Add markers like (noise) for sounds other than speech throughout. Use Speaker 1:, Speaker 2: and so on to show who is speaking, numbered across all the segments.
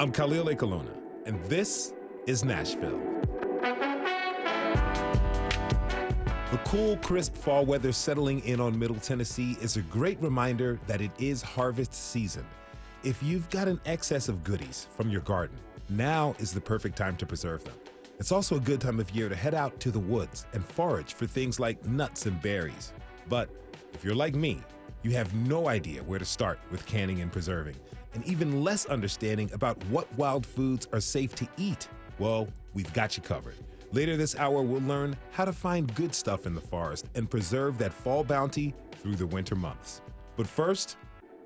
Speaker 1: I'm Khalil Ekulona, and this is Nashville. The cool, crisp fall weather settling in on Middle Tennessee is a great reminder that it is harvest season. If you've got an excess of goodies from your garden, now is the perfect time to preserve them. It's also a good time of year to head out to the woods and forage for things like nuts and berries. But if you're like me, you have no idea where to start with canning and preserving, and even less understanding about what wild foods are safe to eat. Well, we've got you covered. Later this hour, we'll learn how to find good stuff in the forest and preserve that fall bounty through the winter months. But first,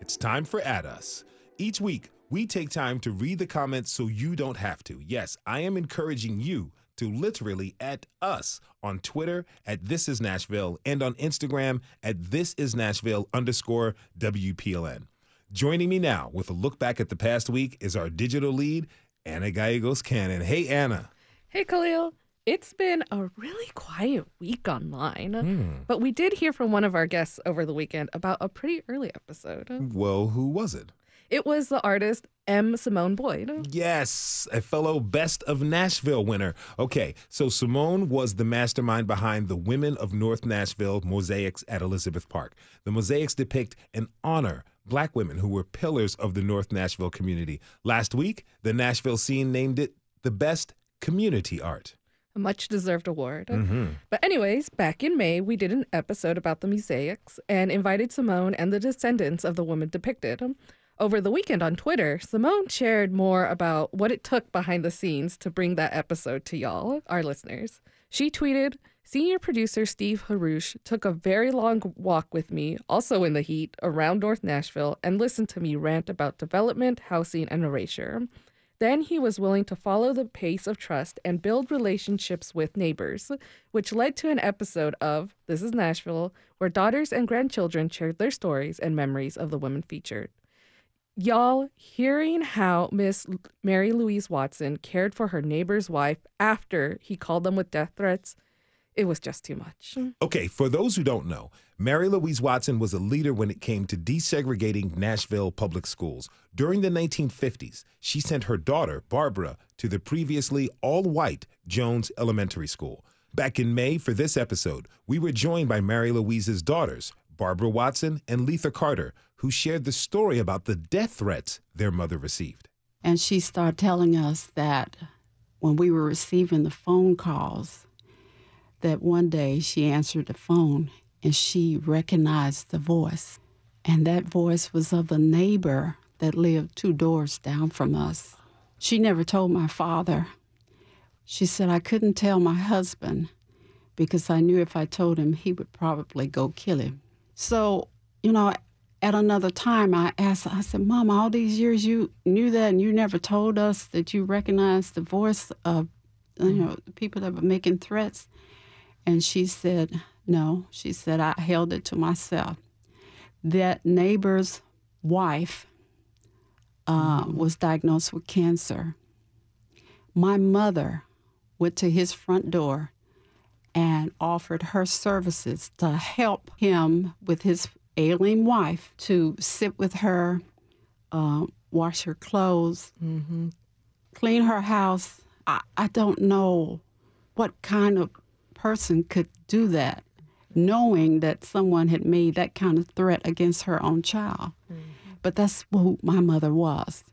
Speaker 1: it's time for At Us. Each week, we take time to read the comments so you don't have to. Yes, I am encouraging you to literally at us on Twitter at This Is Nashville and on Instagram at This Is Nashville underscore WPLN. Joining me now with a look back at the past week is our digital lead, Anna Gallegos Cannon. Hey, Anna.
Speaker 2: Hey, Khalil. It's been a really quiet week online, hmm. but we did hear from one of our guests over the weekend about a pretty early episode.
Speaker 1: Well, who was it?
Speaker 2: It was the artist M. Simone Boyd.
Speaker 1: Yes, a fellow Best of Nashville winner. Okay, so Simone was the mastermind behind the Women of North Nashville mosaics at Elizabeth Park. The mosaics depict an honor black women who were pillars of the North Nashville community. Last week, the Nashville scene named it the Best Community Art.
Speaker 2: A much deserved award.
Speaker 1: Mm-hmm.
Speaker 2: But, anyways, back in May, we did an episode about the mosaics and invited Simone and the descendants of the woman depicted. Over the weekend on Twitter, Simone shared more about what it took behind the scenes to bring that episode to y'all, our listeners. She tweeted, Senior producer Steve Haruch took a very long walk with me, also in the heat, around North Nashville and listened to me rant about development, housing, and erasure. Then he was willing to follow the pace of trust and build relationships with neighbors, which led to an episode of This is Nashville, where daughters and grandchildren shared their stories and memories of the women featured. Y'all, hearing how Miss Mary Louise Watson cared for her neighbor's wife after he called them with death threats, it was just too much.
Speaker 1: Okay, for those who don't know, Mary Louise Watson was a leader when it came to desegregating Nashville public schools. During the 1950s, she sent her daughter, Barbara, to the previously all white Jones Elementary School. Back in May for this episode, we were joined by Mary Louise's daughters, Barbara Watson and Letha Carter, who shared the story about the death threats their mother received.
Speaker 3: And she started telling us that when we were receiving the phone calls, that one day she answered the phone and she recognized the voice. And that voice was of a neighbor that lived two doors down from us. She never told my father. She said, I couldn't tell my husband because I knew if I told him, he would probably go kill him. So, you know, at another time, I asked, I said, Mom, all these years you knew that and you never told us that you recognized the voice of, you know, people that were making threats. And she said, No. She said, I held it to myself. That neighbor's wife uh, was diagnosed with cancer. My mother went to his front door and offered her services to help him with his ailing wife to sit with her, uh, wash her clothes, clean her house. I, I don't know what kind of person could do that, knowing that someone had made that kind of threat against her own child. Mm-hmm. But that's who my mother was.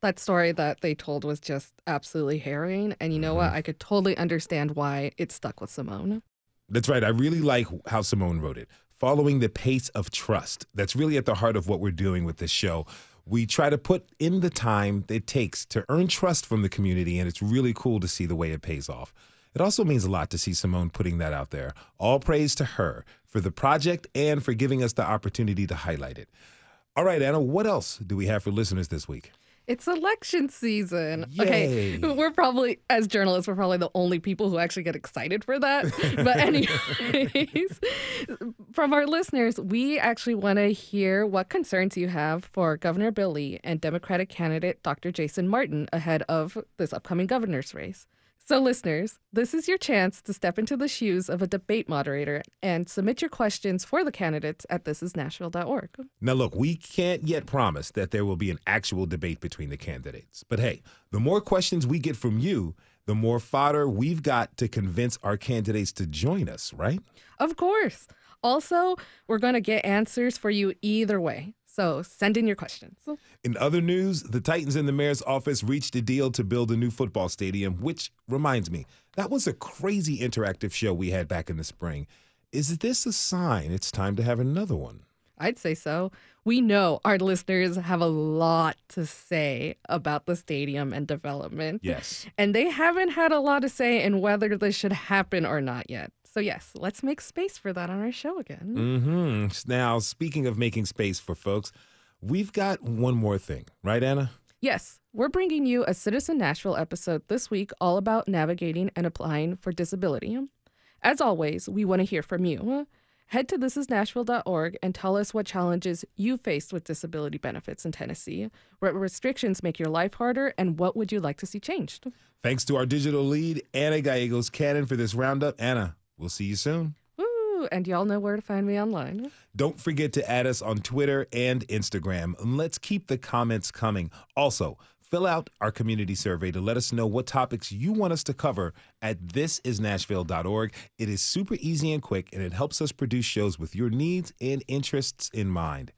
Speaker 2: That story that they told was just absolutely harrowing. And you know what? Mm-hmm. I could totally understand why it stuck with Simone.
Speaker 1: That's right. I really like how Simone wrote it. Following the pace of trust. That's really at the heart of what we're doing with this show. We try to put in the time it takes to earn trust from the community, and it's really cool to see the way it pays off. It also means a lot to see Simone putting that out there. All praise to her for the project and for giving us the opportunity to highlight it. All right, Anna, what else do we have for listeners this week?
Speaker 2: It's election season.
Speaker 1: Yay.
Speaker 2: Okay, (laughs) we're probably, as journalists, we're probably the only people who actually get excited for that. (laughs) but, anyways, (laughs) from our listeners, we actually want to hear what concerns you have for Governor Bill Lee and Democratic candidate Dr. Jason Martin ahead of this upcoming governor's race. So, listeners, this is your chance to step into the shoes of a debate moderator and submit your questions for the candidates at thisisnashville.org.
Speaker 1: Now, look, we can't yet promise that there will be an actual debate between the candidates. But hey, the more questions we get from you, the more fodder we've got to convince our candidates to join us, right?
Speaker 2: Of course. Also, we're going to get answers for you either way. So send in your questions.
Speaker 1: In other news, the Titans and the mayor's office reached a deal to build a new football stadium, which reminds me, that was a crazy interactive show we had back in the spring. Is this a sign it's time to have another one?
Speaker 2: I'd say so. We know our listeners have a lot to say about the stadium and development.
Speaker 1: Yes.
Speaker 2: And they haven't had a lot to say in whether this should happen or not yet. So, yes, let's make space for that on our show again.
Speaker 1: Mm-hmm. Now, speaking of making space for folks, we've got one more thing, right, Anna?
Speaker 2: Yes, we're bringing you a Citizen Nashville episode this week all about navigating and applying for disability. As always, we want to hear from you. Head to thisisnashville.org and tell us what challenges you faced with disability benefits in Tennessee, what restrictions make your life harder, and what would you like to see changed.
Speaker 1: Thanks to our digital lead, Anna Gallegos Cannon, for this roundup. Anna, we'll see you soon.
Speaker 2: Woo! And y'all know where to find me online.
Speaker 1: Don't forget to add us on Twitter and Instagram. Let's keep the comments coming. Also, fill out our community survey to let us know what topics you want us to cover at thisisnashville.org. It is super easy and quick, and it helps us produce shows with your needs and interests in mind.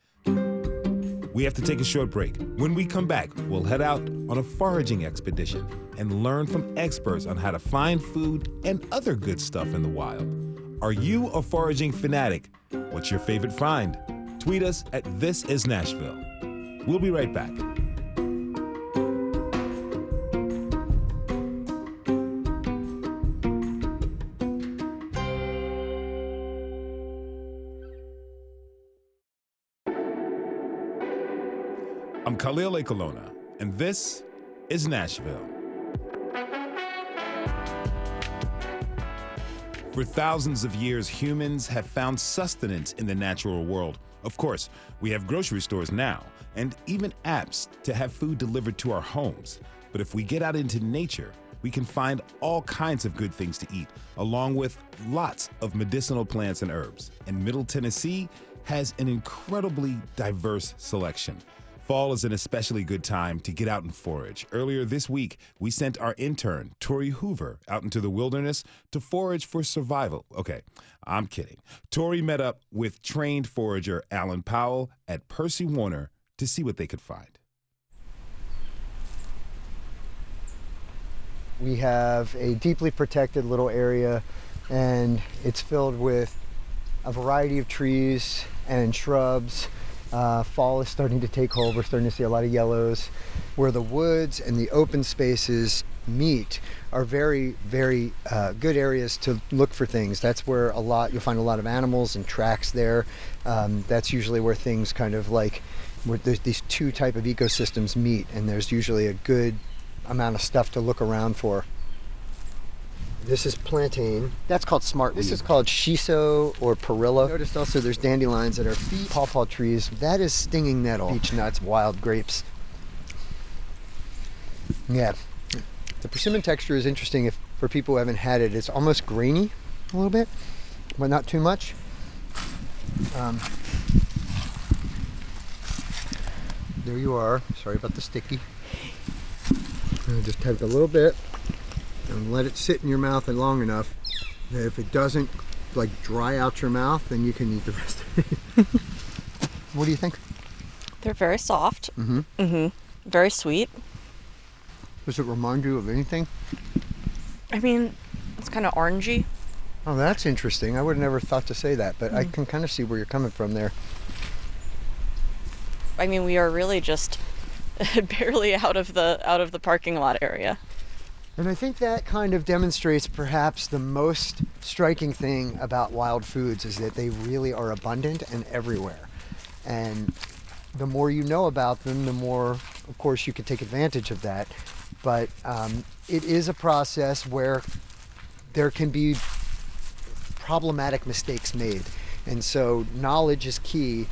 Speaker 1: We have to take a short break. When we come back, we'll head out on a foraging expedition and learn from experts on how to find food and other good stuff in the wild. Are you a foraging fanatic? What's your favorite find? Tweet us at This Is Nashville. We'll be right back. Khalil Ekulona, and this is Nashville. For thousands of years, humans have found sustenance in the natural world. Of course, we have grocery stores now and even apps to have food delivered to our homes. But if we get out into nature, we can find all kinds of good things to eat, along with lots of medicinal plants and herbs. And Middle Tennessee has an incredibly diverse selection. Fall is an especially good time to get out and forage. Earlier this week, we sent our intern, Tori Hoover, out into the wilderness to forage for survival. Okay, I'm kidding. Tori met up with trained forager Alan Powell at Percy Warner to see what they could find.
Speaker 4: We have a deeply protected little area, and it's filled with a variety of trees and shrubs uh, fall is starting to take hold. We're starting to see a lot of yellows. Where the woods and the open spaces meet are very, very uh, good areas to look for things. That's where a lot you'll find a lot of animals and tracks there. Um, that's usually where things kind of like where these two type of ecosystems meet, and there's usually a good amount of stuff to look around for. This is plantain. That's called smart. This is called shiso or perilla. Notice also there's dandelions at our feet, pawpaw trees. That is stinging nettle. Beech nuts, wild grapes. Yeah. The persimmon texture is interesting if for people who haven't had it. It's almost grainy a little bit, but not too much. Um, there you are. Sorry about the sticky. just take a little bit and let it sit in your mouth long enough that if it doesn't like dry out your mouth, then you can eat the rest of it. (laughs) what do you think?
Speaker 5: They're very soft.
Speaker 4: Mm-hmm.
Speaker 5: Mm-hmm. Very sweet.
Speaker 4: Does it remind you of anything?
Speaker 5: I mean, it's kind of orangey.
Speaker 4: Oh, that's interesting. I would have never thought to say that, but mm. I can kind of see where you're coming from there.
Speaker 5: I mean, we are really just (laughs) barely out of the out of the parking lot area.
Speaker 4: And I think that kind of demonstrates perhaps the most striking thing about wild foods is that they really are abundant and everywhere. And the more you know about them, the more, of course, you can take advantage of that. But um, it is a process where there can be problematic mistakes made. And so knowledge is key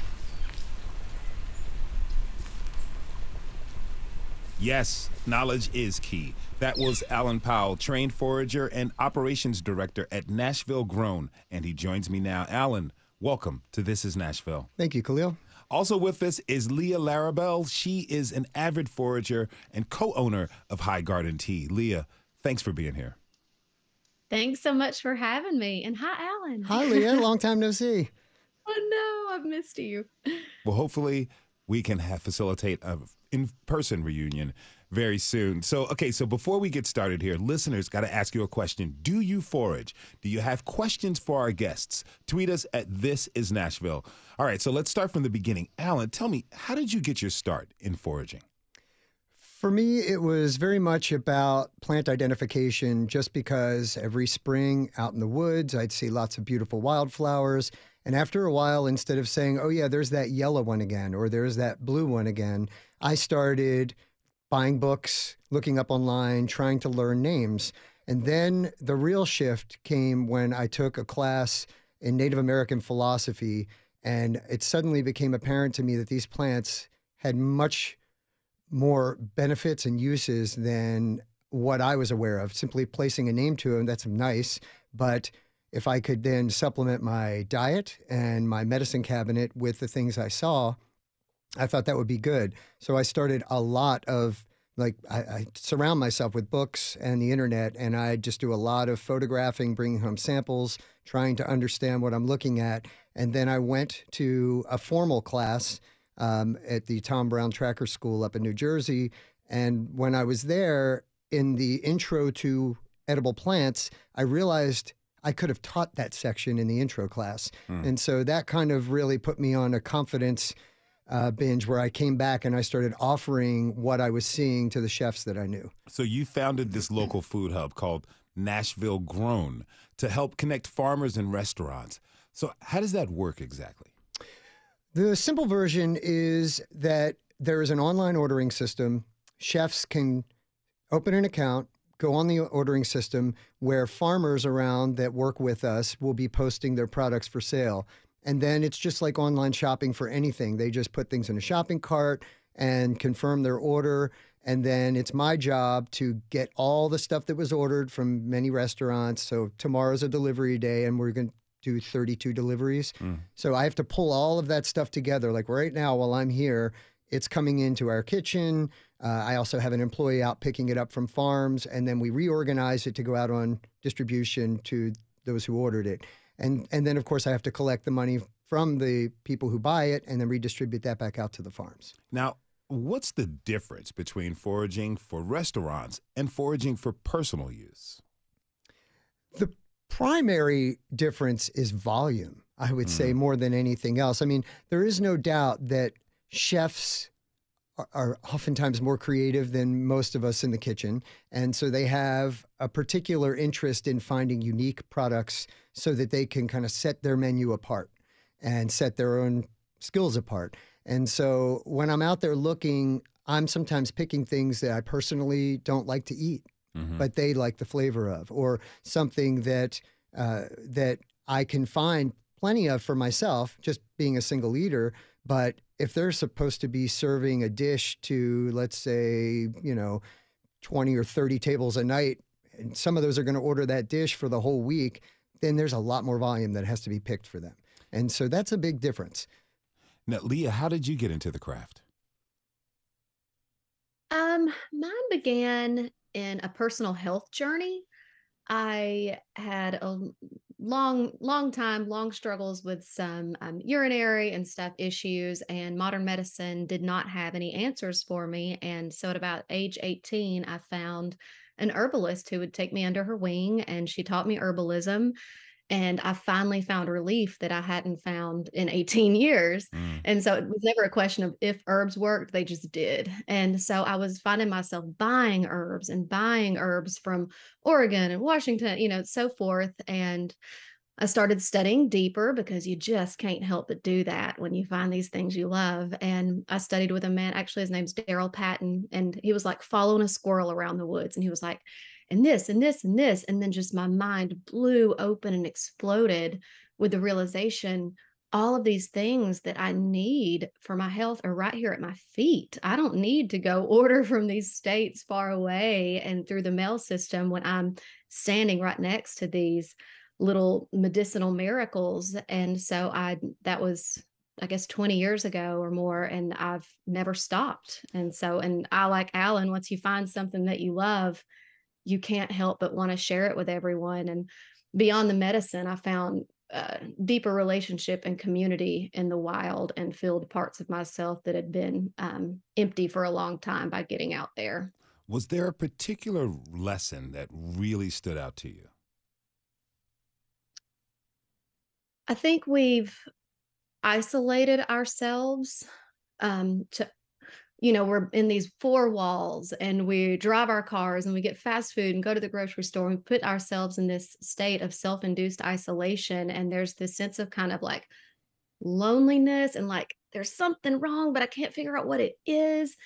Speaker 1: Yes, knowledge is key. That was Alan Powell, trained forager and operations director at Nashville Grown, and he joins me now. Alan, welcome to This is Nashville.
Speaker 4: Thank you, Khalil.
Speaker 1: Also with us is Leah Larabell. She is an avid forager and co-owner of High Garden Tea. Leah, thanks for being here.
Speaker 6: Thanks so much for having me. And hi, Alan.
Speaker 4: Hi, Leah. (laughs) Long time no see.
Speaker 6: oh no, I've missed you.
Speaker 1: Well, hopefully we can have facilitate a in-person reunion very soon. So, okay, so before we get started here, listeners got to ask you a question. Do you forage? Do you have questions for our guests? Tweet us at This Is Nashville. All right, so let's start from the beginning. Alan, tell me, how did you get your start in foraging?
Speaker 4: For me, it was very much about plant identification just because every spring out in the woods, I'd see lots of beautiful wildflowers. And after a while, instead of saying, oh, yeah, there's that yellow one again, or there's that blue one again, I started buying books, looking up online, trying to learn names. And then the real shift came when I took a class in Native American philosophy. And it suddenly became apparent to me that these plants had much more benefits and uses than what I was aware of. Simply placing a name to them, that's nice. But if I could then supplement my diet and my medicine cabinet with the things I saw, I thought that would be good. So I started a lot of like I, I, surround myself with books and the internet, and I just do a lot of photographing, bringing home samples, trying to understand what I'm looking at. And then I went to a formal class um, at the Tom Brown Tracker School up in New Jersey. And when I was there in the intro to edible plants, I realized I could have taught that section in the intro class. Mm. And so that kind of really put me on a confidence uh, binge where I came back and I started offering what I was seeing to the chefs that I knew.
Speaker 1: So you founded this local food hub called Nashville Grown to help connect farmers and restaurants. So how does that work exactly?
Speaker 4: The simple version is that there is an online ordering system. Chefs can open an account, go on the ordering system where farmers around that work with us will be posting their products for sale. And then it's just like online shopping for anything. They just put things in a shopping cart and confirm their order. And then it's my job to get all the stuff that was ordered from many restaurants. So tomorrow's a delivery day, and we're going to do 32 deliveries. Mm. So I have to pull all of that stuff together. Like right now, while I'm here, it's coming into our kitchen. Uh, I also have an employee out picking it up from farms, and then we reorganize it to go out on distribution to those who ordered it and and then of course I have to collect the money from the people who buy it and then redistribute that back out to the farms.
Speaker 1: Now, what's the difference between foraging for restaurants and foraging for personal use?
Speaker 4: The primary difference is volume, I would mm. say, hmm. more than anything else. I mean, there is no doubt that chefs are oftentimes more creative than most of us in the kitchen. And so they have a particular interest in finding unique products so that they can kind of set their menu apart and set their own skills apart. And so when I'm out there looking, I'm sometimes picking things that I personally don't like to eat, mm-hmm. but they like the flavor of, or something that uh, that I can find plenty of for myself, just being a single eater. But if they're supposed to be serving a dish to, let's say, you know, 20 or 30 tables a night, and some of those are going to order that dish for the whole week, then there's a lot more volume that has to be picked for them. And so that's a big difference.
Speaker 1: Now, Leah, how did you get into the craft?
Speaker 6: Um, mine began in a personal health journey. I had a long long time long struggles with some um, urinary and stuff issues and modern medicine did not have any answers for me and so at about age 18 i found an herbalist who would take me under her wing and she taught me herbalism and I finally found relief that I hadn't found in 18 years. Mm. And so it was never a question of if herbs worked, they just did. And so I was finding myself buying herbs and buying herbs from Oregon and Washington, you know, so forth. And I started studying deeper because you just can't help but do that when you find these things you love. And I studied with a man, actually, his name's Daryl Patton, and he was like following a squirrel around the woods. And he was like, and this and this and this. And then just my mind blew open and exploded with the realization all of these things that I need for my health are right here at my feet. I don't need to go (laughs) order from these states far away and through the mail system when I'm standing right next to these little medicinal miracles. And so I that was I guess 20 years ago or more, and I've never stopped. And so, and I like Alan, once you find something that you love, you can't help but want to share it with everyone. And beyond the medicine, I found a deeper relationship and community in the wild and filled parts of myself that had been um, empty for a long time by getting out there.
Speaker 1: Was there a particular lesson that really stood out to you?
Speaker 6: I think we've isolated ourselves um, to you know we're in these four walls and we drive our cars and we get fast food and go to the grocery store and put ourselves in this state of self-induced isolation and there's this sense of kind of like loneliness and like there's something wrong but i can't figure out what it is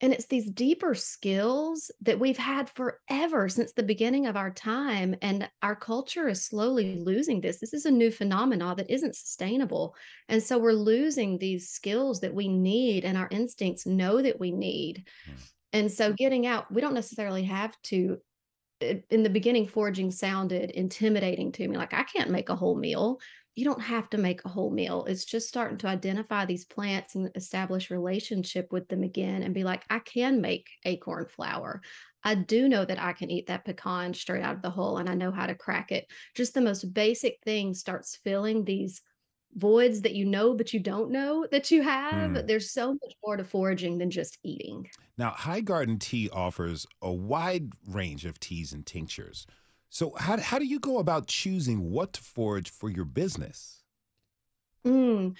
Speaker 6: and it's these deeper skills that we've had forever since the beginning of our time. And our culture is slowly losing this. This is a new phenomenon that isn't sustainable. And so we're losing these skills that we need and our instincts know that we need. Mm. And so getting out, we don't necessarily have to. In the beginning, foraging sounded intimidating to me. Like, I can't make a whole meal you don't have to make a whole meal. It's just starting to identify these plants and establish relationship with them again and be like, I can make acorn flour. I do know that I can eat that pecan straight out of the hole and I know how to crack it. Just the most basic thing starts filling these voids that you know but you don't know that you have. Mm. There's so much more to foraging than just eating.
Speaker 1: Now, High Garden Tea offers a wide range of teas and tinctures. So how how do you go about choosing what to forage for your business?
Speaker 6: Mm,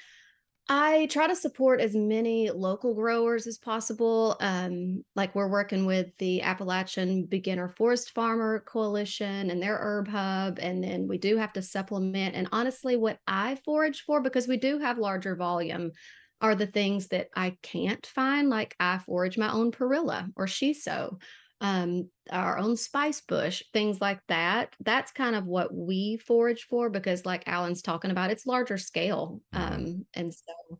Speaker 6: I try to support as many local growers as possible. Um, like we're working with the Appalachian Beginning Forest Farmer Coalition and their herb hub, and then we do have to supplement. And honestly, what I forage for, because we do have larger volume, are the things that I can't find. Like I forage my own perilla or shiso um, our own spice bush, things like that. That's kind of what we forage for because, like Alan's talking about, it's larger scale. Mm-hmm. Um, and so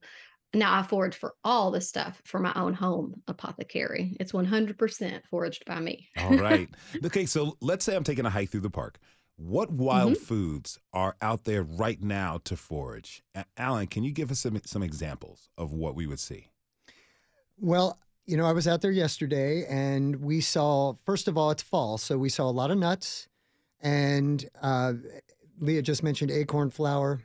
Speaker 6: now I forage for all the stuff for my own home apothecary. It's 100% foraged by me.
Speaker 1: all right. (laughs) Okay. So let's say I'm taking a hike through the park. What wild mm-hmm. foods are out there right now to forage? Alan, can you give us some, some examples of what we would see?
Speaker 4: Well, you know, I was out there yesterday and we saw, first of all, it's fall. So we saw a lot of nuts. And uh, Leah just mentioned acorn flour.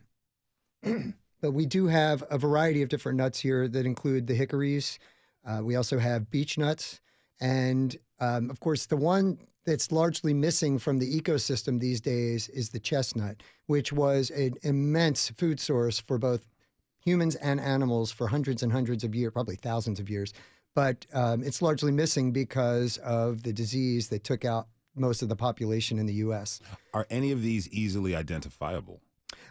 Speaker 4: (clears throat) but we do have a variety of different nuts here that include the hickories. Uh, we also have beech nuts. And um, of course, the one that's largely missing from the ecosystem these days is the chestnut, which was an immense food source for both humans and animals for hundreds and hundreds of years, probably thousands of years but um, it's largely missing because of the disease that took out most of the population in the U.S.
Speaker 1: Are any of these easily identifiable?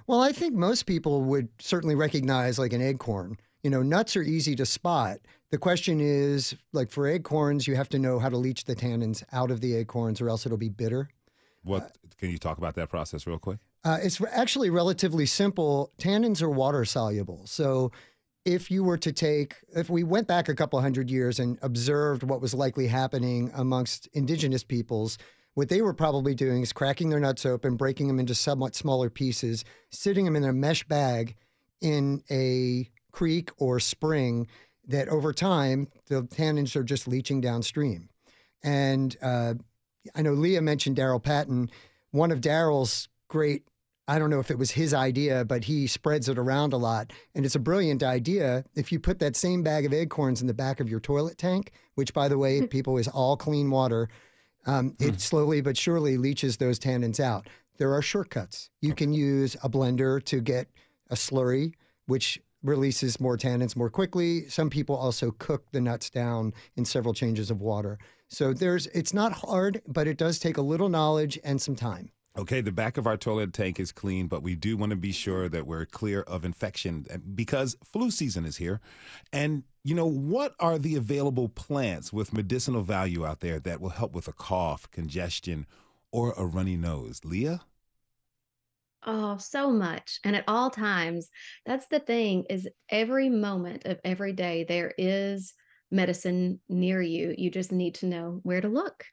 Speaker 4: Well, I think most people would certainly recognize like an acorn. You know, nuts are easy to spot. The question is, like for acorns, you have to know how to leach the tannins out of the acorns, or else it'll be bitter.
Speaker 1: What uh, can you talk about that process real quick?
Speaker 4: Uh, it's actually relatively simple. Tannins are water soluble, so if you were to take, if we went back a couple hundred years and observed what was likely happening amongst indigenous peoples, what they were probably doing is cracking their nuts open, breaking them into somewhat smaller pieces, sitting them in a mesh bag in a creek or spring that over time the tannins are just leaching downstream. And uh, I know Leah mentioned Daryl Patton. One of Daryl's great I don't know if it was his idea, but he spreads it around a lot. And it's a brilliant idea. If you put that same bag of acorns in the back of your toilet tank, which, by the way, people is all clean water, um, it hmm. slowly but surely leaches those tannins out. There are shortcuts. You can use a blender to get a slurry, which releases more tannins more quickly. Some people also cook the nuts down in several changes of water. So there's it's not hard, but it does take a little knowledge and some time.
Speaker 1: Okay, the back of our toilet tank is clean, but we do want to be sure that we're clear of infection eh, because flu season is here. And, you know, what are the available plants with medicinal value out there that will help with a cough, congestion, or a runny nose? Leah?
Speaker 6: Oh, so much. And at all times, that's the thing is every moment of every day there is medicine near you. You just need to know where to look.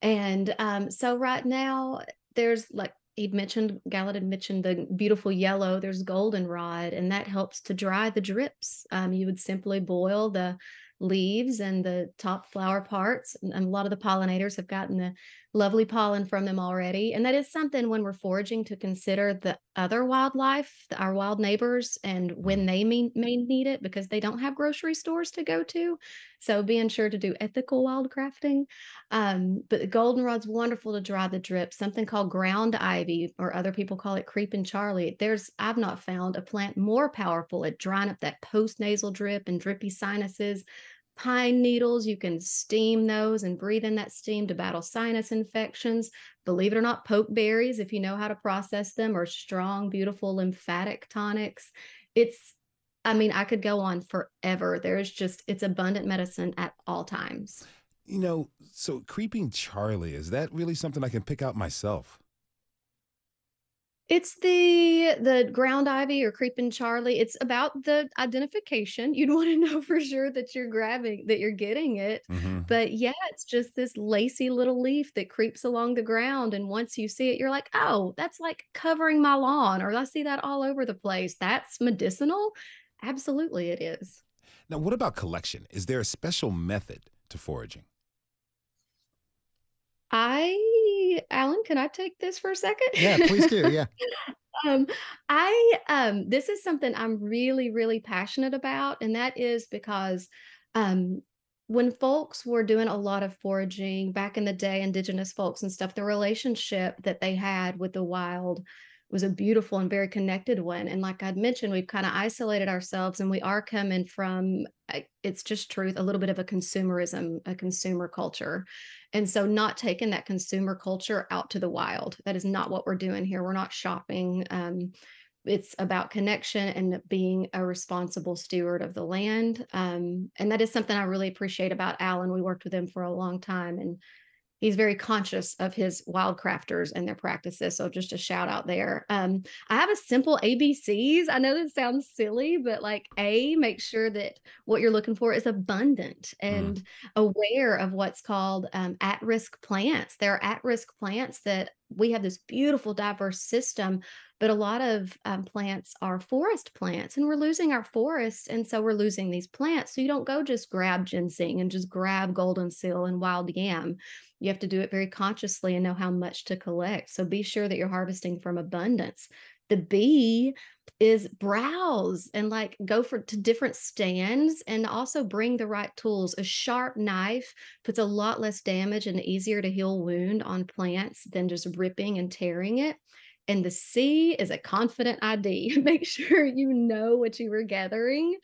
Speaker 6: And um, so right now there's like he'd mentioned Gallant had mentioned the beautiful yellow. There's goldenrod, and that helps to dry the drips. Um, you would simply boil the leaves and the top flower parts. And a lot of the pollinators have gotten the lovely pollen from them already. And that is something when we're foraging to consider the other wildlife, our wild neighbors, and when they may, may need it because they don't have grocery stores to go to. So being sure to do ethical wildcrafting. Um, but the goldenrod's wonderful to dry the drip, something called ground ivy, or other people call it creeping Charlie. There's, I've not found a plant more powerful at drying up that post nasal drip and drippy sinuses pine needles. You can steam those and breathe in that steam to battle sinus infections. Believe it or not, pokeberries, if you know how to process them, are strong, beautiful lymphatic tonics. It's, I mean, I could go on forever. There's just, it's abundant medicine at all times.
Speaker 1: You know, so creeping Charlie, is that really something I can pick out myself?
Speaker 6: It's the the ground ivy or creeping Charlie. It's about the identification. You'd (laughs) want to know for sure that you're grabbing that you're getting it.
Speaker 1: hmm
Speaker 6: But yeah, it's just this lacy little leaf that creeps along the ground. And once you see it, you're like, oh, that's like covering my lawn, or I see that all over the place. That's medicinal. Absolutely, it is.
Speaker 1: Now, what about collection? Is there a special method to foraging?
Speaker 6: I, Alan, can I take this for a second?
Speaker 7: Yeah, please do. Yeah. (laughs)
Speaker 6: Um, I um, this is something I'm really, really passionate about, and that is because um, when folks were doing a lot of foraging back in the day, indigenous folks and stuff, the relationship that they had with the wild was a beautiful and very connected one. And like I'd mentioned, we've kind of isolated ourselves, and we are coming from it's just truth, a little bit of a consumerism, a consumer culture. And so, not taking that consumer culture out to the wild. That is not what we're doing here. We're not shopping. Um, it's about connection and being a responsible steward of the land. Um, and that is something I really appreciate about Alan. We worked with him for a long time, and he's very conscious of his wildcrafters and their practices. So just a shout out there. Um, I have a simple ABCs. I know this sounds silly, but like A, make sure that what you're looking for is abundant
Speaker 1: Mm.
Speaker 6: and aware of what's called um, at risk plants. There are at risk plants that we have this beautiful diverse system but a lot of um, plants are forest plants and we're losing our forests and so we're losing these plants so you don't go just grab ginseng and just grab golden seal and wild yam you have to do it very consciously and know how much to collect so be sure that you're harvesting from abundance the b is browse and like go for to different stands and also bring the right tools a sharp knife puts a lot less damage and easier to heal wound on plants than just ripping and tearing it and the C is a confident ID. (laughs) Make sure you know what you were gathering.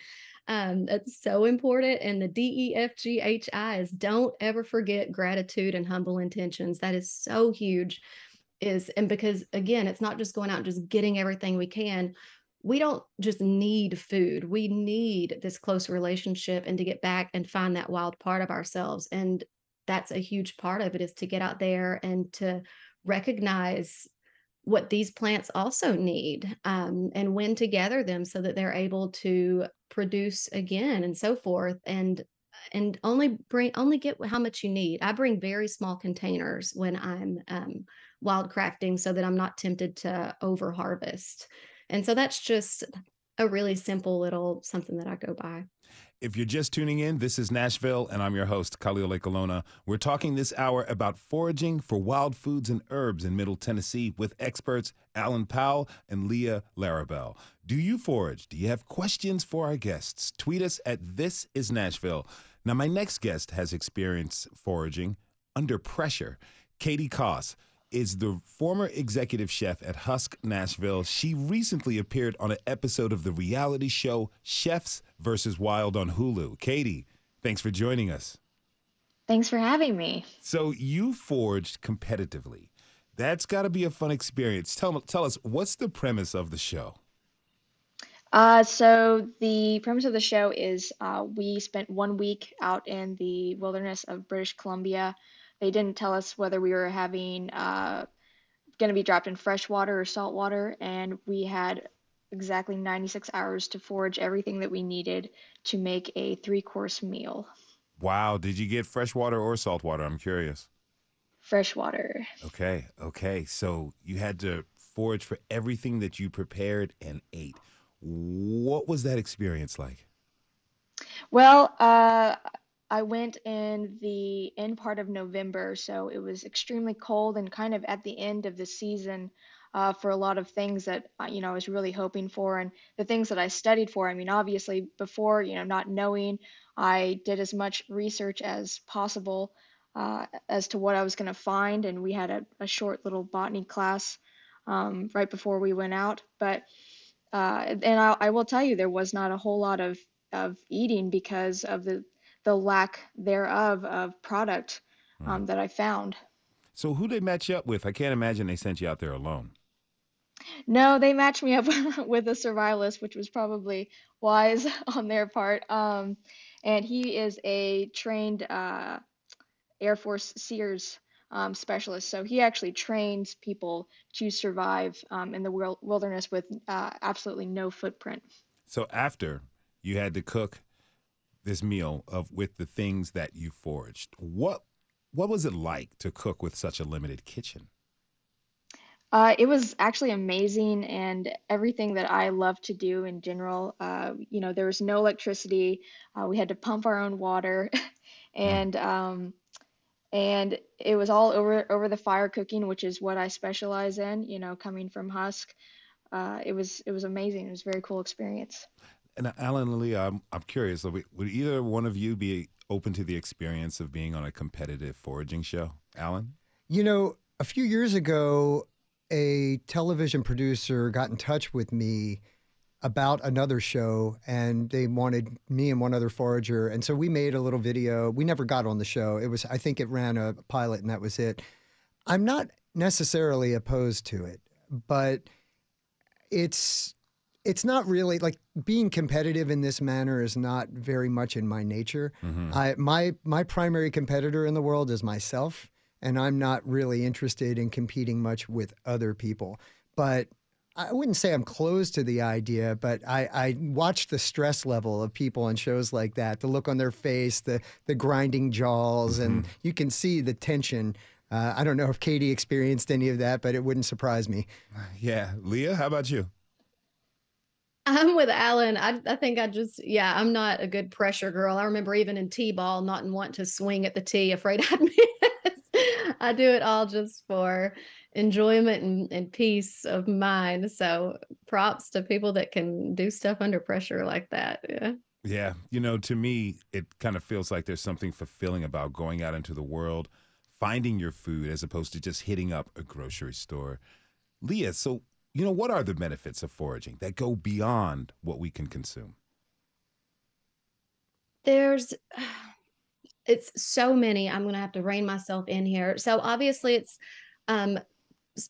Speaker 6: Um, that's so important. And the D, E, F, G, H, I is don't ever forget gratitude and humble intentions. That is so huge. Is and because again, it's not just going out and just getting everything we can. We don't just need food. We need this close relationship and to get back and find that wild part of ourselves. And that's a huge part of it is to get out there and to recognize what these plants also need um, and when to gather them so that they're able to produce again and so forth and and only bring only get how much you need. I bring very small containers when i'm um, wild crafting so that i'm not tempted to over harvest and so that's just a really simple little something that i go by
Speaker 1: If you're just tuning in, this is Nashville, and I'm your host, Khalil Ekulona. We're talking this hour about foraging for wild foods and herbs in Middle Tennessee with experts Alan Powell and Leah Larabell. Do you forage? Do you have questions for our guests? Tweet us at This Is Nashville. Now, my next guest has experience foraging under pressure. Katie Coss is the former executive chef at Husk Nashville. She recently appeared on an episode of the reality show Chefs versus Wild on Hulu. Katie, thanks for joining us.
Speaker 8: Thanks for having me.
Speaker 1: So you forged competitively. That's got to be a fun experience. Tell tell us what's the premise of the show.
Speaker 8: Uh, so the premise of the show is uh, we spent one week out in the wilderness of British Columbia. They didn't tell us whether we were having uh, going to be dropped in fresh water or salt water, and we had exactly 96 hours to forage everything that we needed to make a three course meal.
Speaker 1: Wow. Did you get fresh water or salt water? I'm curious.
Speaker 8: Fresh water.
Speaker 1: Okay. Okay. So you had to forage for everything that you prepared and ate. What was that experience like?
Speaker 8: Well, uh, I went in the end part of November, so it was extremely cold and kind of at the end of the season uh, for a lot of things that uh, you know I was really hoping for, and the things that I studied for. I mean, obviously, before you know not knowing, I did as much research as possible uh, as to what I was going to find, and we had a, a short little botany class um, right before we went out. But uh, and I, I will tell you, there was not a whole lot of of eating because of the the lack thereof of product um, that I found.
Speaker 1: So who they match you up with? I can't imagine they sent you out there alone.
Speaker 8: No, they matched me up (laughs) with a survivalist, which was probably wise (laughs) on their part. Um, and he is a trained uh, Air Force Sears um, specialist. So he actually trains people to survive um, in the wil- wilderness with uh, absolutely no footprint.
Speaker 1: So after you had to cook this meal of with the things that you foraged, what what was it like to cook with such a limited kitchen?
Speaker 8: Uh, it was actually amazing and everything that I love to do in general. Uh, you know, there was no electricity. Uh, we had to pump our own water, (laughs) and um, and it was all over over the fire cooking, which is what I specialize in. You know, coming from Husk, uh, it was it was amazing. It was a very cool experience.
Speaker 1: And Alan and Leah, I'm, I'm curious. Would would either one of you be open to the experience of being on a competitive foraging show? Alan?
Speaker 7: You know, a few years ago, a television producer got in touch with me about another show and they wanted me and one other forager and so we made a little video. We never got on the show. It was i think it ran a pilot and that was it. I'm not necessarily opposed to it but it's it's not really like being competitive in this manner is not very much in my nature. Mm-hmm. I, my my primary competitor in the world is myself and i'm not really interested in competing much with other people but I wouldn't say I'm closed to the idea, but I, I watch the stress level of people on shows like that, the look on their face, the the grinding jaws, and you can see the tension. Uh, I don't know if Katie experienced any of that, but it wouldn't surprise me. (laughs)
Speaker 1: Yeah. Leah, how about you?
Speaker 6: I'm with Alan. I, I think I just, yeah, I'm not a good pressure girl. I remember even in T-ball, not want to swing at the tee, afraid (laughs) I'd miss. (laughs) I do it all just for enjoyment and, and peace of mind. So props to people that can do stuff under pressure like that. Yeah.
Speaker 1: Yeah, you know, to me, it kind of feels like there's something fulfilling about going out into the world, finding your food as opposed to just hitting up a grocery store. Leah, so, you know, what are the benefits of foraging that go beyond what we can consume?
Speaker 6: There's (sighs) it's so many. I'm going to have to rein myself in here. So obviously it's um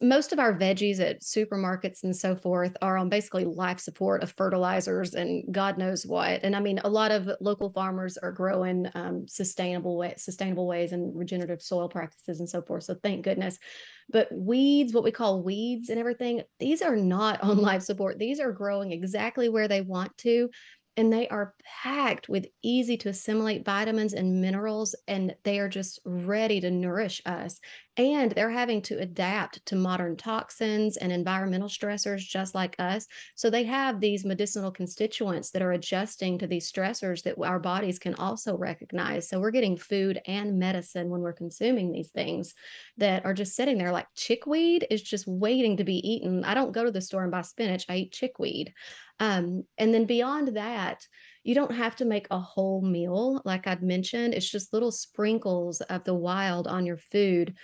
Speaker 6: most of our veggies at supermarkets and so forth are on basically life support of fertilizers and God knows what. And I mean, a lot of local farmers are growing um, sustainable way, sustainable ways and regenerative soil practices and so forth. So thank goodness. But weeds, what we call weeds and everything, these are not (laughs) on life support. These are growing exactly where they want to. And they are packed with easy to assimilate vitamins and minerals, and they are just ready to nourish us. And they're having to adapt to modern toxins and environmental stressors just like us. So they have these medicinal constituents that are adjusting to these stressors that our bodies can also recognize. So we're getting food and medicine when we're consuming these things that are just sitting there like chickweed is just waiting to be eaten. I don't go to the store and buy spinach, I eat chickweed. Um, and then beyond that, you don't have to make a whole meal. Like I'd mentioned, it's just little sprinkles of the wild on your food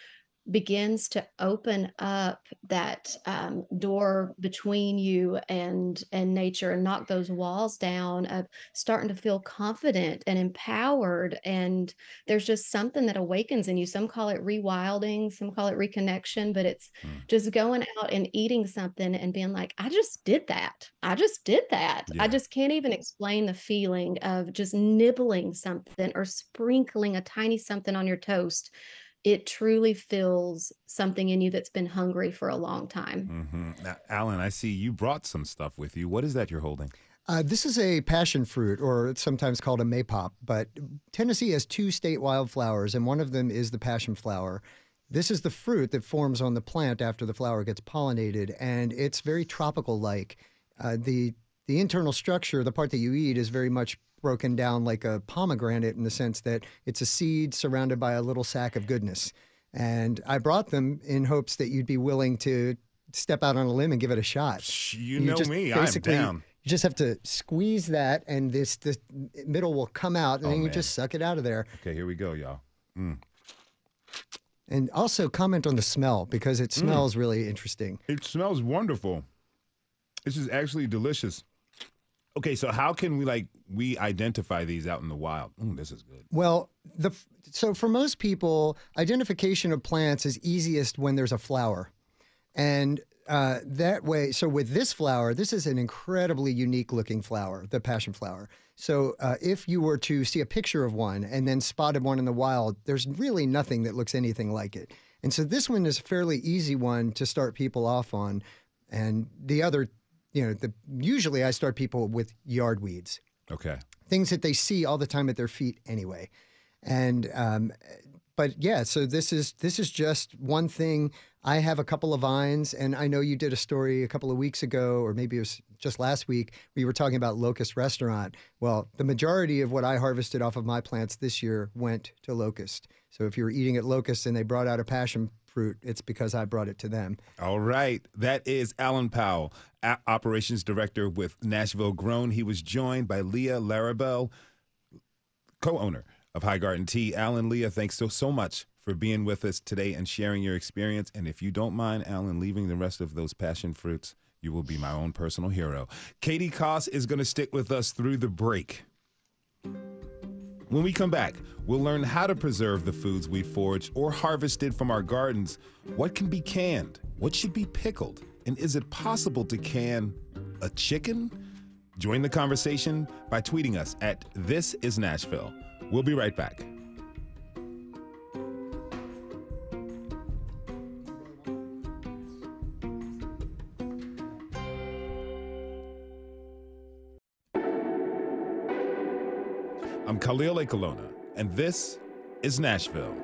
Speaker 6: begins to open up that um, door between you and and nature and knock those walls down of starting to feel confident and empowered. And there's just something that awakens in you. Some call it rewilding some call it reconnection but it's
Speaker 1: Mm.
Speaker 6: just going out and eating something and being like i just did that. I just did that. I just can't even explain the feeling of just nibbling something or sprinkling a tiny something on your toast it truly fills something in you that's been hungry for a long time.
Speaker 1: hmm Now, Alan, I see you brought some stuff with you. What is that you're holding?
Speaker 4: Uh, this is a passion fruit, or it's sometimes called a maypop. But Tennessee has two state wildflowers, and one of them is the passion flower. This is the fruit that forms on the plant after the flower gets pollinated, and it's very tropical-like. Uh, the the internal structure, the part that you eat, is very much broken down like a pomegranate in the sense that it's a seed surrounded by a little sack of goodness. And I brought them in hopes that you'd be willing to step out on a limb and give it a shot.
Speaker 1: Shh, You, know me. I'm down.
Speaker 4: You just have to squeeze that, and this the middle will come out, and
Speaker 1: Oh,
Speaker 4: then you
Speaker 1: man.
Speaker 4: just suck it out of there.
Speaker 1: Okay, here we go, y'all. Mm.
Speaker 4: And also comment on the smell because
Speaker 1: Mm.
Speaker 4: it smells really interesting.
Speaker 1: It smells wonderful. This is actually delicious. Okay, so how can we like we identify these out in the wild? Mm, this is good.
Speaker 4: Well, the so for most people, identification of plants is easiest when there's a flower, and uh, that way. So with this flower, this is an incredibly unique looking flower, the passion flower. So uh, if you were to see a picture of one and then spotted one in the wild, there's really nothing that looks anything like it. And so this one is a fairly easy one to start people off on, and the other, you know, the usually I start people with yard weeds
Speaker 1: Okay.
Speaker 4: things that they see all the time at their feet anyway. And um, but yeah, so this is this is just one thing. I have a couple of vines, and I know you did a story a couple of weeks ago, or maybe it was just last week. We were talking about Locust Restaurant. Well, the majority of what I harvested off of my plants this year went to Locust. So if you were eating at Locust and they brought out a passion fruit, it's because I brought it to them.
Speaker 1: All right. That is Alan Powell, a- operations director with Nashville Grown. He was joined by Leah Larabell, co-owner of High Garden Tea. Alan, Leah, thanks so so much for being with us today and sharing your experience. And if you don't mind, Alan, leaving the rest of those passion fruits, you will be my own personal hero. Katie Coss is going to stick with us through the break. When we come back, we'll learn how to preserve the foods we foraged or harvested from our gardens. What can be canned? What should be pickled? And is it possible to can a chicken? Join the conversation by tweeting us at This Is Nashville. We'll be right back. Khalil Ekulona, and this is Nashville.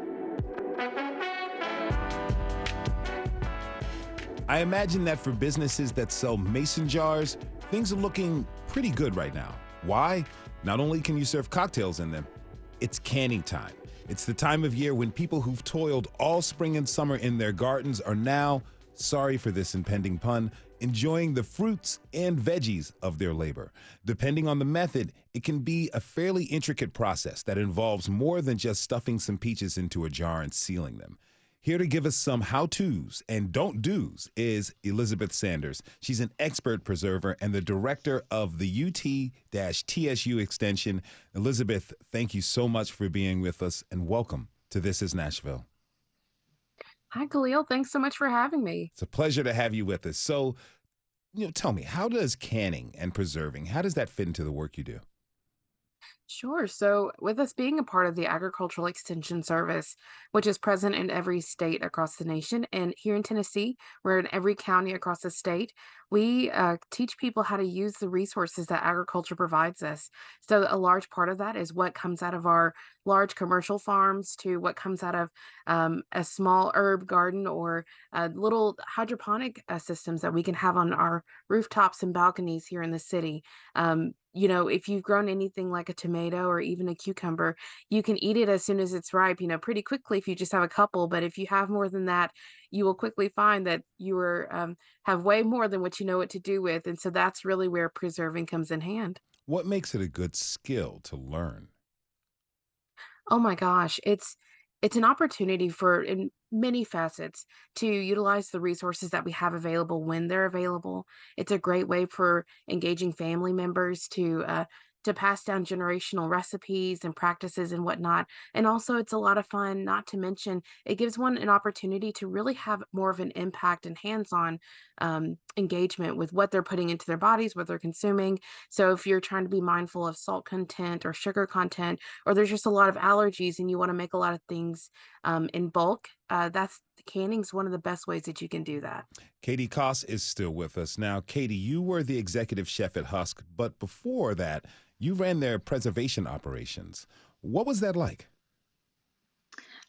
Speaker 1: I imagine that for businesses that sell mason jars, things are looking pretty good right now. Why? Not only can you serve cocktails in them, it's canning time. It's the time of year when people who've toiled all spring and summer in their gardens are now, sorry for this impending pun, enjoying the fruits and veggies of their labor. Depending on the method, it can be a fairly intricate process that involves more than just stuffing some peaches into a jar and sealing them. Here to give us some how to's and don't do's is Elizabeth Sanders. She's an expert preserver and the director of the UT TSU extension. Elizabeth, thank you so much for being with us and welcome to This is Nashville.
Speaker 9: Hi, Khalil. Thanks so much for having me.
Speaker 1: It's a pleasure to have you with us. So, you know, tell me, how does canning and preserving, how does that fit into the work you do?
Speaker 9: Sure. So, with us being a part of the Agricultural Extension Service, which is present in every state across the nation, and here in Tennessee, we're in every county across the state, we uh, teach people how to use the resources that agriculture provides us. So, a large part of that is what comes out of our large commercial farms to what comes out of um, a small herb garden or uh, little hydroponic uh, systems that we can have on our rooftops and balconies here in the city. Um, you know, if you've grown anything like a tomato or even a cucumber, you can eat it as soon as it's ripe, you know, pretty quickly if you just have a couple. But if you have more than that, you will quickly find that you are um, have way more than what you know what to do with. And so that's really where preserving comes in hand.
Speaker 1: What makes it a good skill to learn?
Speaker 9: Oh my gosh, it's it's an opportunity for in many facets to utilize the resources that we have available when they're available. It's a great way for engaging family members to uh, to pass down generational recipes and practices and whatnot. And also, it's a lot of fun, not to mention, it gives one an opportunity to really have more of an impact and hands on um, engagement with what they're putting into their bodies, what they're consuming. So, if you're trying to be mindful of salt content or sugar content, or there's just a lot of allergies and you want to make a lot of things um, in bulk, uh, that's canning is one of the best ways that you can do that.
Speaker 1: Katie Coss is still with us. Now, Katie, you were the executive chef at Husk, but before that, you ran their preservation operations. What was that like?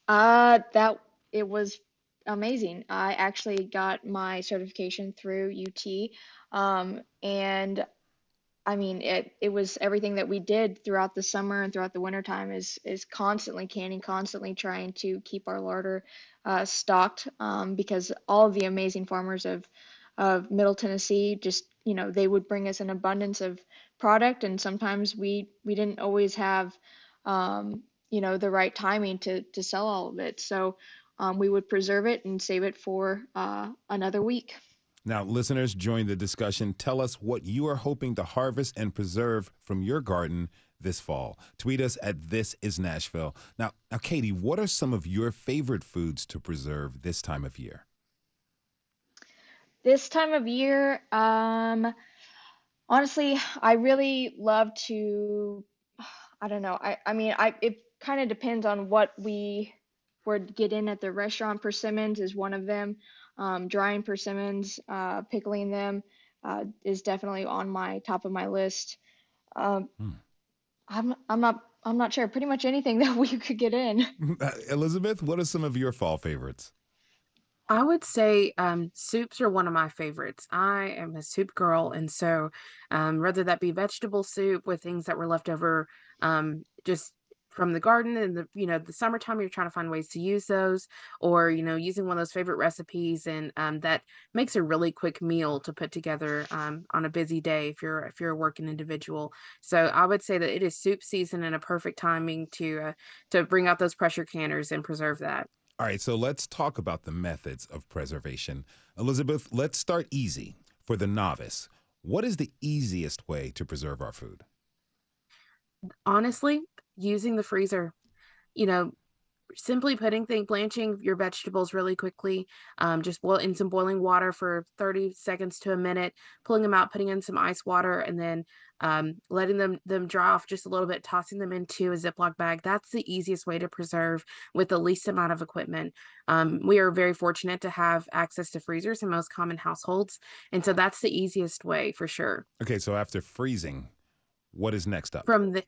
Speaker 8: Uh, that it was amazing. I actually got my certification through UT, um, and I mean it. It was everything that we did throughout the summer and throughout the wintertime is is constantly canning, constantly trying to keep our larder uh, stocked um, because all of the amazing farmers of of Middle Tennessee just you know they would bring us an abundance of product and sometimes we we didn't always have um, you know the right timing to to sell all of it so um, we would preserve it and save it for uh, another week
Speaker 1: now listeners join the discussion tell us what you are hoping to harvest and preserve from your garden this fall tweet us at this is nashville now now katie what are some of your favorite foods to preserve this time of year
Speaker 8: this time of year um Honestly, I really love to I don't know. I I mean, I it kind of depends on what we would get in at the restaurant. Persimmons is one of them. Um, drying persimmons, uh, pickling them uh, is definitely on my top of my list. Um, hmm. I'm I'm not I'm not sure. Pretty much anything (laughs) that we could get in. (laughs)
Speaker 1: Elizabeth, what are some of your fall favorites?
Speaker 9: I would say um, soups are one of my favorites. I am a soup girl, and so um, whether that be vegetable soup with things that were left over, um, just from the garden and the you know the summertime you're trying to find ways to use those or you know using one of those favorite recipes and um, that makes a really quick meal to put together um, on a busy day if you're if you're a working individual so i would say that it is soup season and a perfect timing to uh, to bring out those pressure canners and preserve that
Speaker 1: all right, so let's talk about the methods of preservation. Elizabeth, let's start easy. For the novice, what is the easiest way to preserve our food?
Speaker 9: Honestly, using the freezer. You know, simply putting thing blanching your vegetables really quickly um, just boil in some boiling water for 30 seconds to a minute pulling them out putting in some ice water and then um, letting them them dry off just a little bit tossing them into a ziploc bag. That's the easiest way to preserve with the least amount of equipment. Um, we are very fortunate to have access to freezers in most common households and so that's the easiest way for sure.
Speaker 1: Okay so after freezing what is next up?
Speaker 9: From the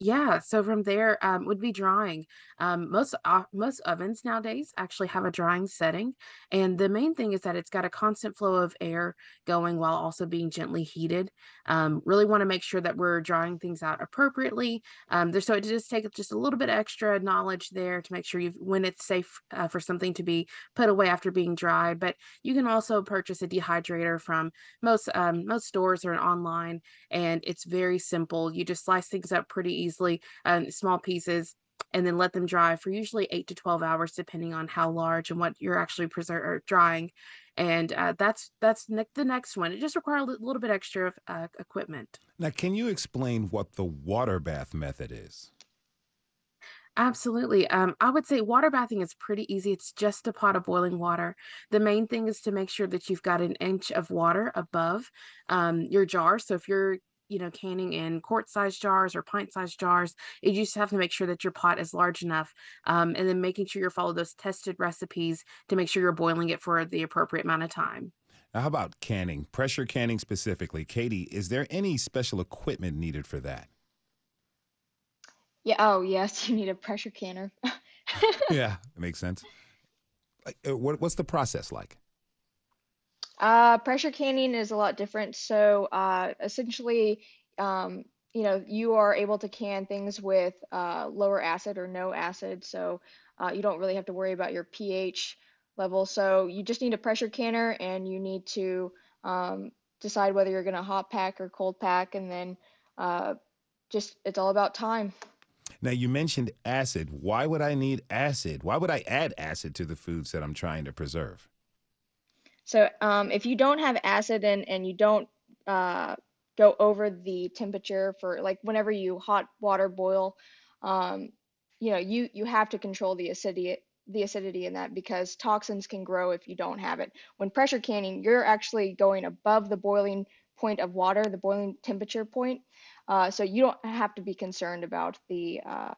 Speaker 9: yeah, so from there um, would be drying. Um, most most ovens nowadays actually have a drying setting, and the main thing is that it's got a constant flow of air going while also being gently heated. Um, really want to make sure that we're drying things out appropriately. Um, there, so it just takes just a little bit extra knowledge there to make sure you when it's safe uh, for something to be put away after being dried. But you can also purchase a dehydrator from most um, most stores or online, and it's very simple. You just slice things up pretty easily, um, small pieces, and then let them dry for usually eight to 12 hours, depending on how large and what you're actually preser- drying. And uh, that's that's ne- the next one. It just requires a little bit extra uh, equipment.
Speaker 1: Now, can you explain what the water bath method is?
Speaker 9: Absolutely. Um, I would say water bathing is pretty easy. It's just a pot of boiling water. The main thing is to make sure that you've got an inch of water above um, your jar. So if you're you know, canning in quart sized jars or pint sized jars. You just have to make sure that your pot is large enough. Um, and then making sure you follow those tested recipes to make sure you're boiling it for the appropriate amount of time.
Speaker 1: Now, how about canning, pressure canning specifically? Katie, is there any special equipment needed for that?
Speaker 8: Yeah. Oh, yes. (laughs) You need a pressure canner.
Speaker 1: yeah, it makes sense. Uh, what, what's the process like?
Speaker 8: Uh, pressure canning is a lot different. So uh, essentially, um, you know, you are able to can things with uh, lower acid or no acid. So uh, you don't really have to worry about your pH level. So you just need a pressure canner and you need to um, decide whether you're going to hot pack or cold pack. And then uh, just, it's all about time.
Speaker 1: Now, you mentioned acid. Why would I need acid? Why would I add acid to the foods that I'm trying to preserve?
Speaker 8: So um, if you don't have acid and, and you don't uh, go over the temperature for like whenever you hot water boil, um, you know, you you have to control the acidity the acidity in that because toxins can grow if you don't have it. When pressure canning, you're actually going above the boiling point of water, the boiling temperature point. Uh, so you don't have to be concerned about the uh,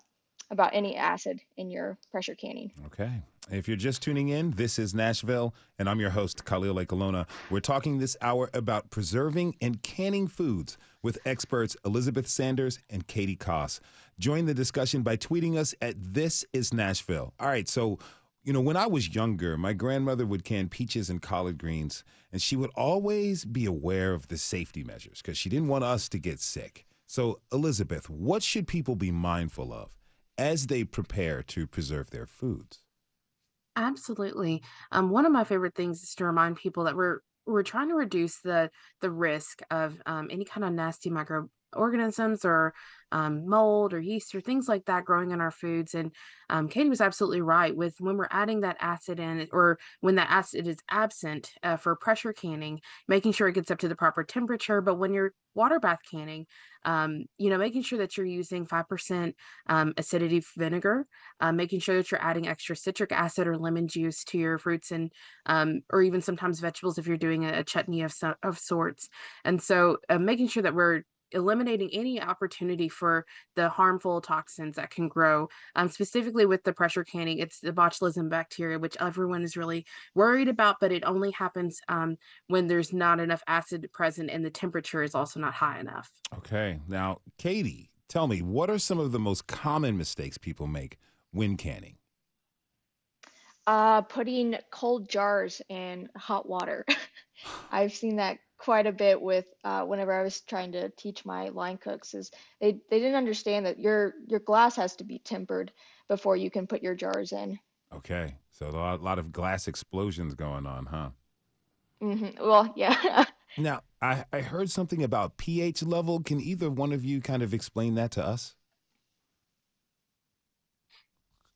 Speaker 8: about any acid in your pressure canning.
Speaker 1: Okay. If you're just tuning in, this is Nashville, and I'm your host, Khalil Ekulona. We're talking this hour about preserving and canning foods with experts Elizabeth Sanders and Katie Coss. Join the discussion by tweeting us at This Is Nashville. All right, so you know, when I was younger, my grandmother would can peaches and collard greens, and she would always be aware of the safety measures because she didn't want us to get sick. So, Elizabeth, what should people be mindful of as they prepare to preserve their foods?
Speaker 9: Absolutely. Um, one of my favorite things is to remind people that we're we're trying to reduce the the risk of um, any kind of nasty microorganisms or um, mold or yeast or things like that growing in our foods. And um, Katie was absolutely right with when we're adding that acid in, or when that acid is absent uh, for pressure canning, making sure it gets up to the proper temperature. But when you're water bath canning, um, you know, making sure that you're using 5% um, acidity vinegar, uh, making sure that you're adding extra citric acid or lemon juice to your fruits and, um, or even sometimes vegetables if you're doing a, a chutney of, of sorts. And so uh, making sure that we're eliminating any opportunity for the harmful toxins that can grow. Um, specifically with the pressure canning, it's the botulism bacteria, which everyone is really worried about, but it only happens um, when there's not enough acid present and the temperature is also not high enough.
Speaker 1: Okay. Now, Katie, tell me, what are some of the most common mistakes people make when canning?
Speaker 8: Uh, putting cold jars in hot water. (laughs) I've seen that quite a bit with uh, whenever I was trying to teach my line cooks is they they didn't understand that your your glass has to be tempered before you can put your jars in.
Speaker 1: Okay, so a lot, a lot of glass explosions going on, huh?
Speaker 8: Mm-hmm. Well, yeah. (laughs)
Speaker 1: now I I heard something about pH level. Can either one of you kind of explain that to us?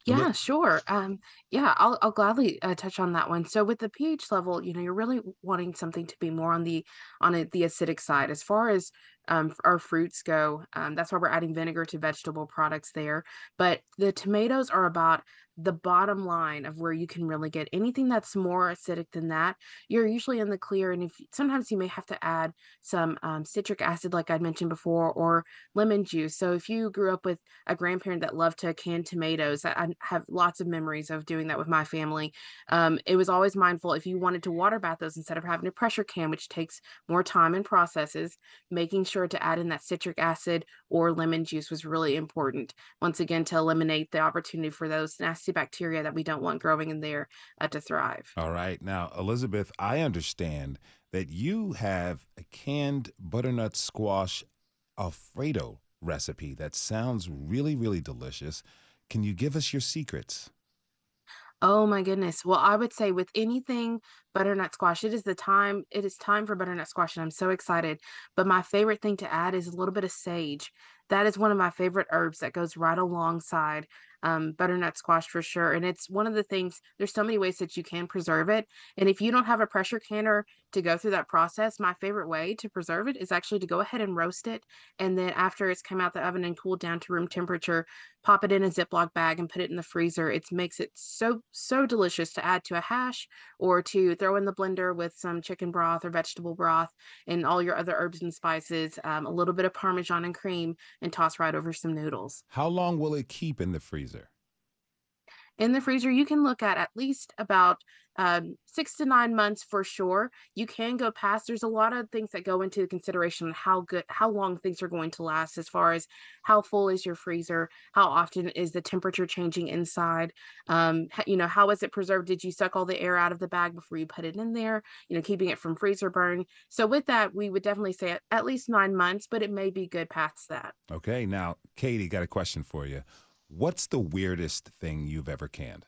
Speaker 9: Yeah, sure. Um, yeah, I'll I'll gladly uh, touch on that one. So with the pH level, you know, you're really wanting something to be more on the on a, the acidic side. As far as um, our fruits go, um, that's why we're adding vinegar to vegetable products there. But the tomatoes are about the bottom line of where you can really get anything that's more acidic than that you're usually in the clear and if sometimes you may have to add some um, citric acid like i mentioned before or lemon juice. So if you grew up with a grandparent that loved to can tomatoes i have lots of memories of doing that with my family. Um, it was always mindful if you wanted to water bath those instead of having a pressure can which takes more time and processes making sure to add in that citric acid or lemon juice was really important once again to eliminate the opportunity for those nasty bacteria that we don't want growing in there uh, to thrive.
Speaker 1: All right. Now, Elizabeth, I understand that you have a canned butternut squash Alfredo recipe that sounds really, really delicious. Can you give us your secrets?
Speaker 9: Oh my goodness. Well, I would say with anything butternut squash, it is the time, it is time for butternut squash, and I'm so excited. But my favorite thing to add is a little bit of sage. That is one of my favorite herbs that goes right alongside um, butternut squash for sure. And it's one of the things, there's so many ways that you can preserve it. And if you don't have a pressure canner to go through that process, my favorite way to preserve it is actually to go ahead and roast it. And then after it's come out the oven and cooled down to room temperature, pop it in a Ziploc bag and put it in the freezer. It makes it so, so delicious to add to a hash or to throw in the blender with some chicken broth or vegetable broth and all your other herbs and spices, um, a little bit of Parmesan and cream, and toss right over some noodles.
Speaker 1: How long will it keep in the freezer?
Speaker 9: in the freezer you can look at at least about um, six to nine months for sure you can go past there's a lot of things that go into consideration how good how long things are going to last as far as how full is your freezer how often is the temperature changing inside um, you know how is it preserved? Did you suck all the air out of the bag before you put it in there? You know keeping it from freezer burn. So with that we would definitely say at, at least nine months but it may be good past that.
Speaker 1: Okay now katie got a question for you. What's the weirdest thing you've ever canned?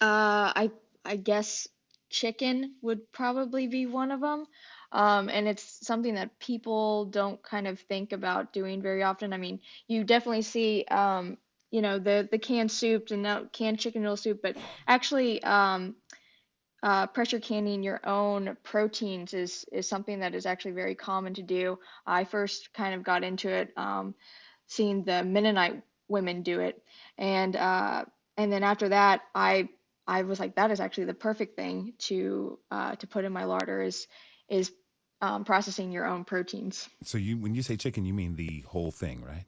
Speaker 8: Uh, I I guess chicken would probably be one of them. Um, and it's something that people don't kind of think about doing very often. I mean, you definitely see, um, you know, the the canned soup and now canned chicken noodle soup, but actually, um, uh, pressure canning your own proteins is is something that is actually very common to do. I first kind of got into it um, seeing the Mennonite women do it, and uh, and then after that, I I was like, that is actually the perfect thing to uh, to put in my larder is is um, processing your own proteins.
Speaker 1: So you, when you say chicken, you mean the whole thing, right?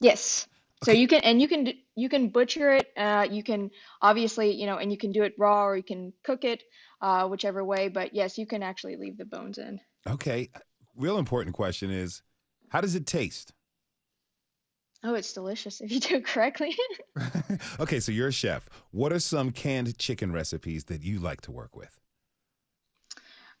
Speaker 8: Yes. So you can and you can you can butcher it. Uh, you can obviously you know and you can do it raw or you can cook it, uh, whichever way. But yes, you can actually leave the bones in.
Speaker 1: Okay. Real important question is, how does it taste?
Speaker 8: Oh, it's delicious if you do it correctly. (laughs) (laughs)
Speaker 1: okay, so you're a chef. What are some canned chicken recipes that you like to work with?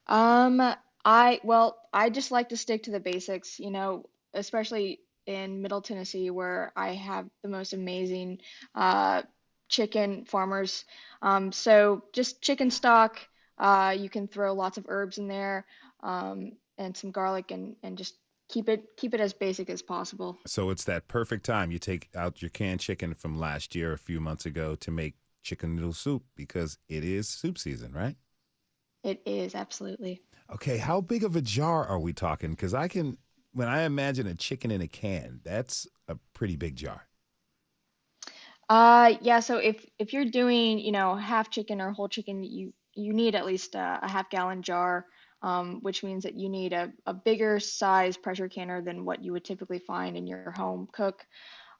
Speaker 8: Um, I well, I just like to stick to the basics, you know, especially in Middle Tennessee where I have the most amazing uh chicken farmers. Um, so just chicken stock, uh you can throw lots of herbs in there, um, and some garlic and and just keep it keep it as basic as possible.
Speaker 1: So it's that perfect time you take out your canned chicken from last year, a few months ago, to make chicken noodle soup because it is soup season, right?
Speaker 8: It is absolutely.
Speaker 1: Okay, how big of a jar are we talking? Because I can, when I imagine a chicken in a can, that's a pretty big jar.
Speaker 8: Uh, yeah, so if if you're doing, you know, half chicken or whole chicken, you you need at least a, a half gallon jar, um, which means that you need a, a bigger size pressure canner than what you would typically find in your home cook.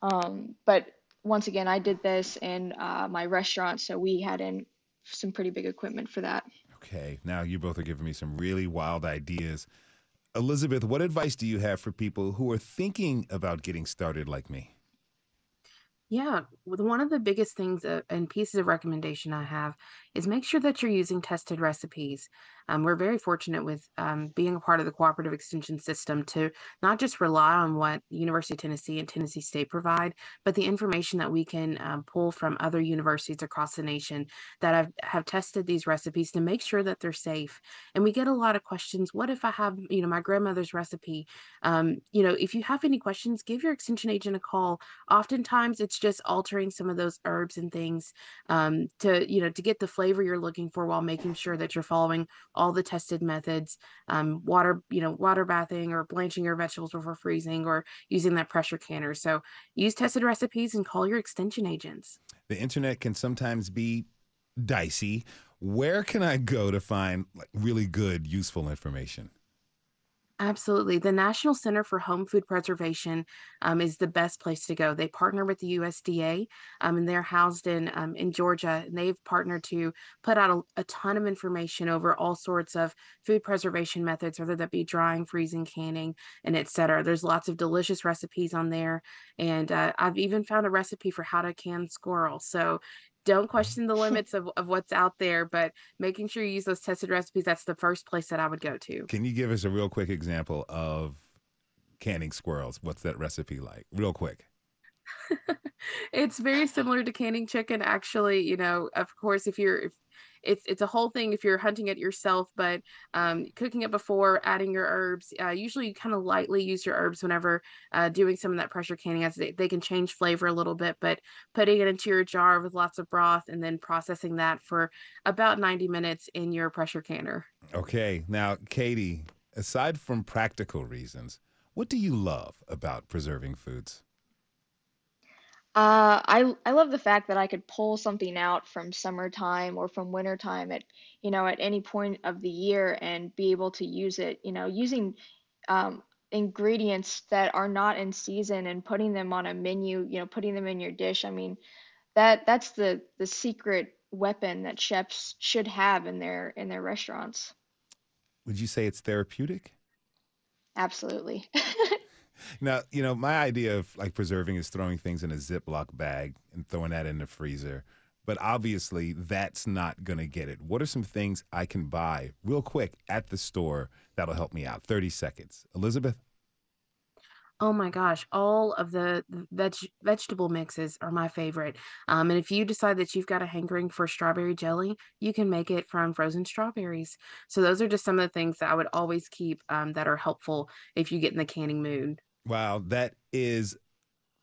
Speaker 8: Um, but once again, I did this in uh, my restaurant, so we had in some pretty big equipment for that.
Speaker 1: Okay, now you both are giving me some really wild ideas. Elizabeth, what advice do you have for people who are thinking about getting started like me?
Speaker 9: Yeah, one of the biggest things uh, and pieces of recommendation I have is make sure that you're using tested recipes. Um, we're very fortunate with um, being a part of the cooperative extension system to not just rely on what University of Tennessee and Tennessee State provide, but the information that we can um, pull from other universities across the nation that have, have tested these recipes to make sure that they're safe. And we get a lot of questions. What if I have, you know, my grandmother's recipe? Um, you know, if you have any questions, give your extension agent a call oftentimes it's just altering some of those herbs and things um, to you know to get the flavor you're looking for while making sure that you're following all the tested methods um, water you know water bathing or blanching your vegetables before freezing or using that pressure canner so use tested recipes and call your extension agents
Speaker 1: The internet can sometimes be dicey. Where can I go to find like really good, useful information?
Speaker 9: Absolutely. The National Center for Home Food Preservation um, is the best place to go. They partner with the USDA um, and they're housed in um, in Georgia. And they've partnered to put out a, a ton of information over all sorts of food preservation methods, whether that be drying, freezing, canning, and et cetera. There's lots of delicious recipes on there. And uh, I've even found a recipe for how to can squirrel. So don't mm. question the limits of, of what's out there, but making sure you use those tested recipes, that's the first place that I would go to.
Speaker 1: Can you give us a real quick example of canning squirrels? What's that recipe like? Real quick. (laughs)
Speaker 9: it's very similar to canning chicken actually you know of course if you're if it's it's a whole thing if you're hunting it yourself but um, cooking it before adding your herbs uh, usually you kind of lightly use your herbs whenever uh, doing some of that pressure canning as they, they can change flavor a little bit but putting it into your jar with lots of broth and then processing that for about 90 minutes in your pressure canner
Speaker 1: Okay. Now, Katie, aside from practical reasons, what do you love about preserving foods?
Speaker 8: Uh, I I love the fact that I could pull something out from summertime or from wintertime at, you know, at any point of the year and be able to use it, you know, using um, ingredients that are not in season and putting them on a menu, you know, putting them in your dish. I mean, that that's the the secret weapon that chefs should have in their in their restaurants.
Speaker 1: Would you say it's therapeutic?
Speaker 8: Absolutely. (laughs)
Speaker 1: Now, you know, my idea of like preserving is throwing things in a Ziploc bag and throwing that in the freezer. But obviously, that's not going to get it. What are some things I can buy real quick at the store that'll help me out? 30 seconds. Elizabeth?
Speaker 9: Oh my gosh, all of the veg vegetable mixes are my favorite. Um, and if you decide that you've got a hankering for strawberry jelly, you can make it from frozen strawberries. So those are just some of the things that I would always keep um, that are helpful if you get in the canning mood.
Speaker 1: Wow, that is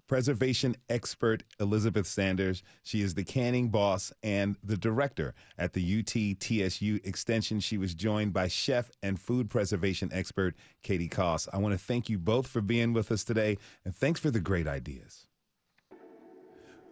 Speaker 1: preservation expert Elizabeth Sanders. She is the canning boss and the director at the UT TSU Extension. She was joined by chef and food preservation expert Katie Coss. I want to thank you both for being with us today and thanks for the great ideas.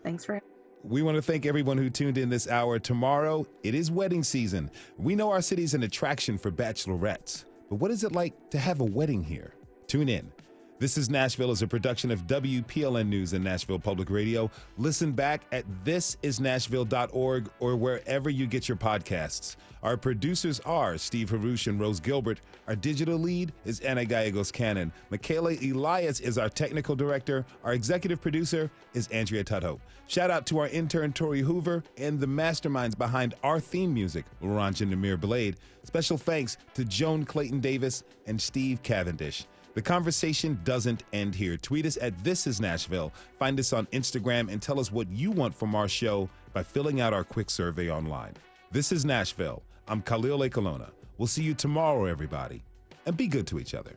Speaker 9: Thanks for
Speaker 1: we want to thank everyone who tuned in this hour. Tomorrow, it is wedding season. We know our city is an attraction for bachelorettes, but what is it like to have a wedding here? Tune in. This is Nashville is a production of WPLN News and Nashville Public Radio. Listen back at thisisnashville.org or wherever you get your podcasts. Our producers are Steve Haruch and Rose Gilbert. Our digital lead is Anna Gallegos Cannon. Michaela Elias is our technical director. Our executive producer is Andrea Tudhope. Shout out to our intern Tori Hoover and the masterminds behind our theme music, Laurent and Namir Blade. Special thanks to Joan Clayton Davis and Steve Cavendish. The conversation doesn't end here. Tweet us at This Is Nashville. Find us on Instagram and tell us what you want from our show by filling out our quick survey online. This is Nashville. I'm Khalil Ekulona. We'll see you tomorrow, everybody, and be good to each other.